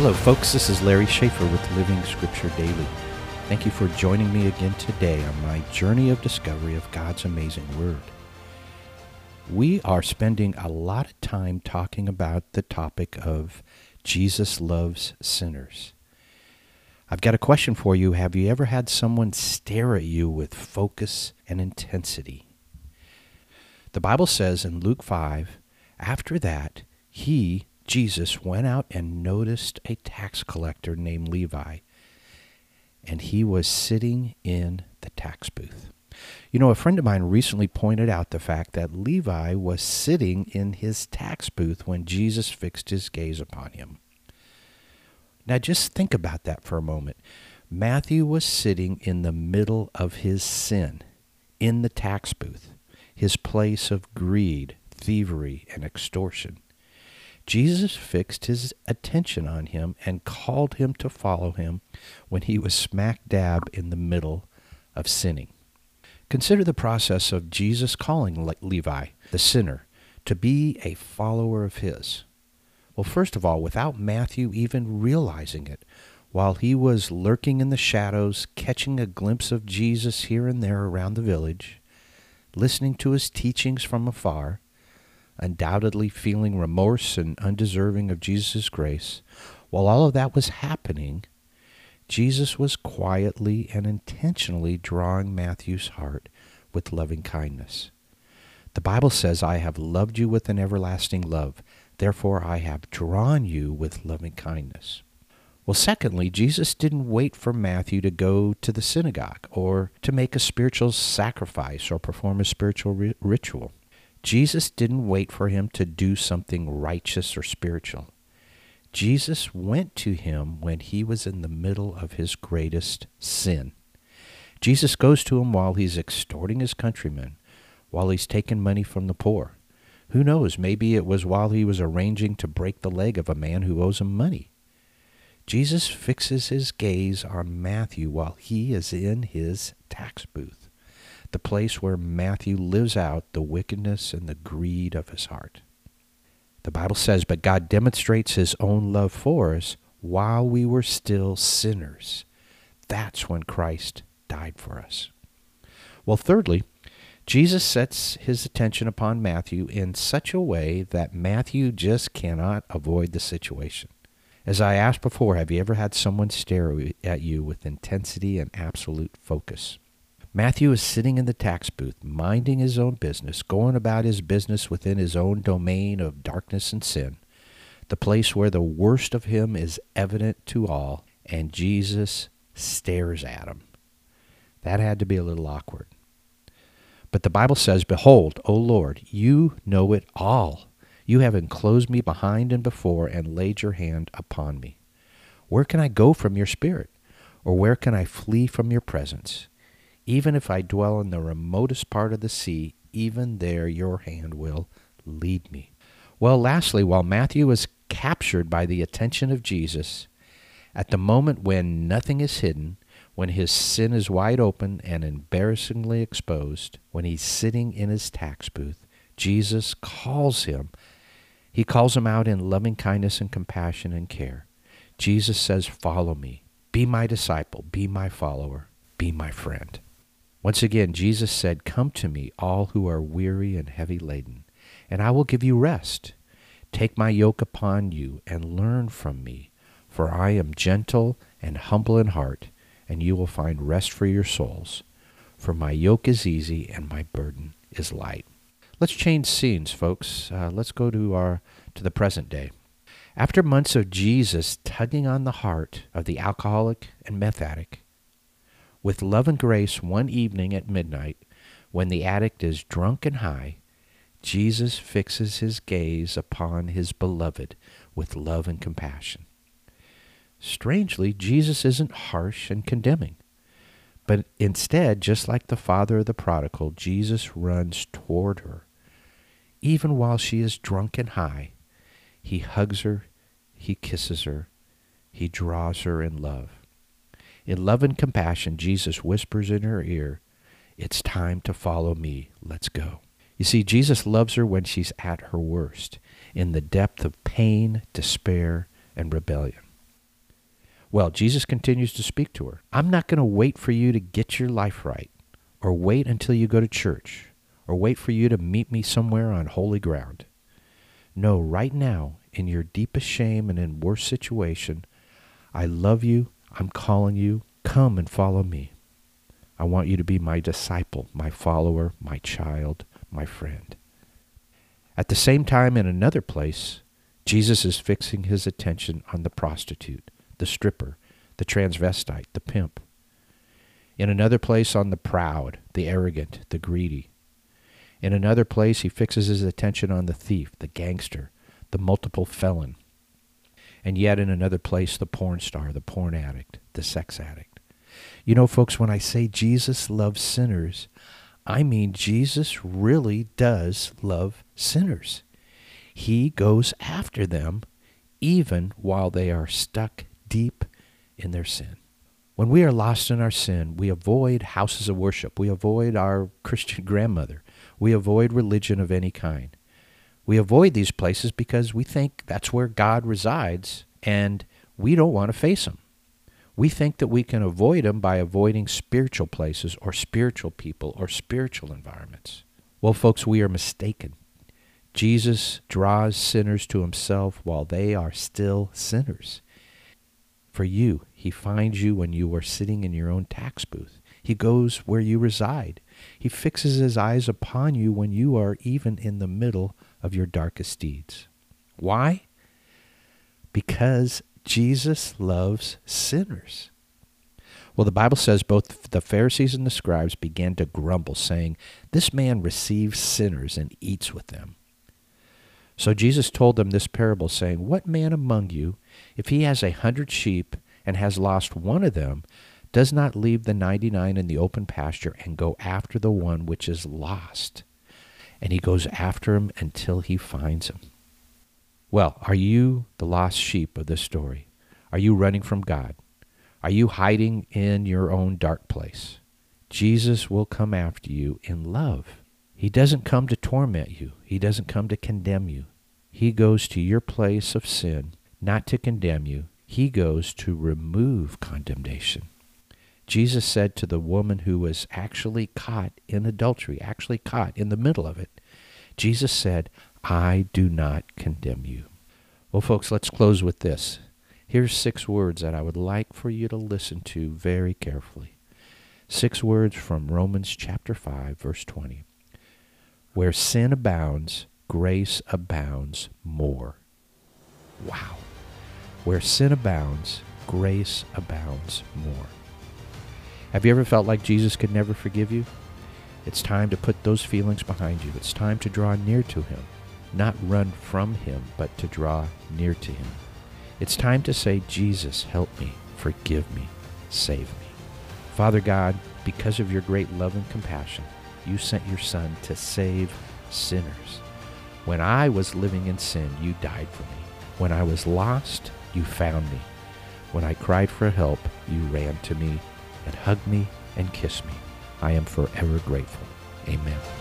Hello, folks. This is Larry Schaefer with Living Scripture Daily. Thank you for joining me again today on my journey of discovery of God's amazing Word. We are spending a lot of time talking about the topic of Jesus loves sinners. I've got a question for you. Have you ever had someone stare at you with focus and intensity? The Bible says in Luke 5, after that, he, Jesus went out and noticed a tax collector named Levi, and he was sitting in the tax booth. You know, a friend of mine recently pointed out the fact that Levi was sitting in his tax booth when Jesus fixed his gaze upon him. Now, just think about that for a moment. Matthew was sitting in the middle of his sin, in the tax booth, his place of greed, thievery, and extortion. Jesus fixed his attention on him and called him to follow him when he was smack dab in the middle of sinning. Consider the process of Jesus calling Levi, the sinner, to be a follower of his. Well, first of all, without Matthew even realizing it, while he was lurking in the shadows, catching a glimpse of Jesus here and there around the village, listening to his teachings from afar, undoubtedly feeling remorse and undeserving of Jesus' grace, while all of that was happening, Jesus was quietly and intentionally drawing Matthew's heart with loving kindness. The Bible says, I have loved you with an everlasting love. Therefore, I have drawn you with loving kindness. Well, secondly, Jesus didn't wait for Matthew to go to the synagogue or to make a spiritual sacrifice or perform a spiritual ri- ritual. Jesus didn't wait for him to do something righteous or spiritual. Jesus went to him when he was in the middle of his greatest sin. Jesus goes to him while he's extorting his countrymen, while he's taking money from the poor. Who knows, maybe it was while he was arranging to break the leg of a man who owes him money. Jesus fixes his gaze on Matthew while he is in his tax booth the place where Matthew lives out the wickedness and the greed of his heart. The Bible says, But God demonstrates his own love for us while we were still sinners. That's when Christ died for us. Well, thirdly, Jesus sets his attention upon Matthew in such a way that Matthew just cannot avoid the situation. As I asked before, have you ever had someone stare at you with intensity and absolute focus? Matthew is sitting in the tax booth, minding his own business, going about his business within his own domain of darkness and sin, the place where the worst of him is evident to all, and Jesus stares at him. That had to be a little awkward. But the Bible says, Behold, O Lord, you know it all. You have enclosed me behind and before and laid your hand upon me. Where can I go from your spirit? Or where can I flee from your presence? Even if I dwell in the remotest part of the sea, even there your hand will lead me. Well, lastly, while Matthew is captured by the attention of Jesus, at the moment when nothing is hidden, when his sin is wide open and embarrassingly exposed, when he's sitting in his tax booth, Jesus calls him. He calls him out in loving kindness and compassion and care. Jesus says, Follow me. Be my disciple. Be my follower. Be my friend. Once again, Jesus said, Come to me, all who are weary and heavy laden, and I will give you rest. Take my yoke upon you and learn from me, for I am gentle and humble in heart, and you will find rest for your souls. For my yoke is easy and my burden is light. Let's change scenes, folks. Uh, let's go to our to the present day. After months of Jesus tugging on the heart of the alcoholic and meth addict, with love and grace one evening at midnight, when the addict is drunk and high, Jesus fixes his gaze upon his beloved with love and compassion. Strangely, Jesus isn't harsh and condemning, but instead, just like the father of the prodigal, Jesus runs toward her. Even while she is drunk and high, he hugs her, he kisses her, he draws her in love. In love and compassion, Jesus whispers in her ear, It's time to follow me. Let's go. You see, Jesus loves her when she's at her worst, in the depth of pain, despair, and rebellion. Well, Jesus continues to speak to her. I'm not going to wait for you to get your life right, or wait until you go to church, or wait for you to meet me somewhere on holy ground. No, right now, in your deepest shame and in worst situation, I love you. I'm calling you. Come and follow me. I want you to be my disciple, my follower, my child, my friend. At the same time, in another place, Jesus is fixing his attention on the prostitute, the stripper, the transvestite, the pimp. In another place, on the proud, the arrogant, the greedy. In another place, he fixes his attention on the thief, the gangster, the multiple felon. And yet, in another place, the porn star, the porn addict, the sex addict. You know, folks, when I say Jesus loves sinners, I mean Jesus really does love sinners. He goes after them even while they are stuck deep in their sin. When we are lost in our sin, we avoid houses of worship. We avoid our Christian grandmother. We avoid religion of any kind. We avoid these places because we think that's where God resides and we don't want to face him. We think that we can avoid him by avoiding spiritual places or spiritual people or spiritual environments. Well, folks, we are mistaken. Jesus draws sinners to himself while they are still sinners. For you, he finds you when you are sitting in your own tax booth. He goes where you reside. He fixes his eyes upon you when you are even in the middle of your darkest deeds. Why? Because Jesus loves sinners. Well, the Bible says both the Pharisees and the scribes began to grumble, saying, This man receives sinners and eats with them. So Jesus told them this parable, saying, What man among you, if he has a hundred sheep and has lost one of them, does not leave the ninety nine in the open pasture and go after the one which is lost? And he goes after him until he finds him. Well, are you the lost sheep of this story? Are you running from God? Are you hiding in your own dark place? Jesus will come after you in love. He doesn't come to torment you. He doesn't come to condemn you. He goes to your place of sin, not to condemn you. He goes to remove condemnation. Jesus said to the woman who was actually caught in adultery, actually caught in the middle of it, Jesus said, I do not condemn you. Well, folks, let's close with this. Here's six words that I would like for you to listen to very carefully. Six words from Romans chapter 5, verse 20. Where sin abounds, grace abounds more. Wow. Where sin abounds, grace abounds more. Have you ever felt like Jesus could never forgive you? It's time to put those feelings behind you. It's time to draw near to Him, not run from Him, but to draw near to Him. It's time to say, Jesus, help me, forgive me, save me. Father God, because of your great love and compassion, you sent your Son to save sinners. When I was living in sin, you died for me. When I was lost, you found me. When I cried for help, you ran to me and hugged me and kiss me. I am forever grateful. Amen.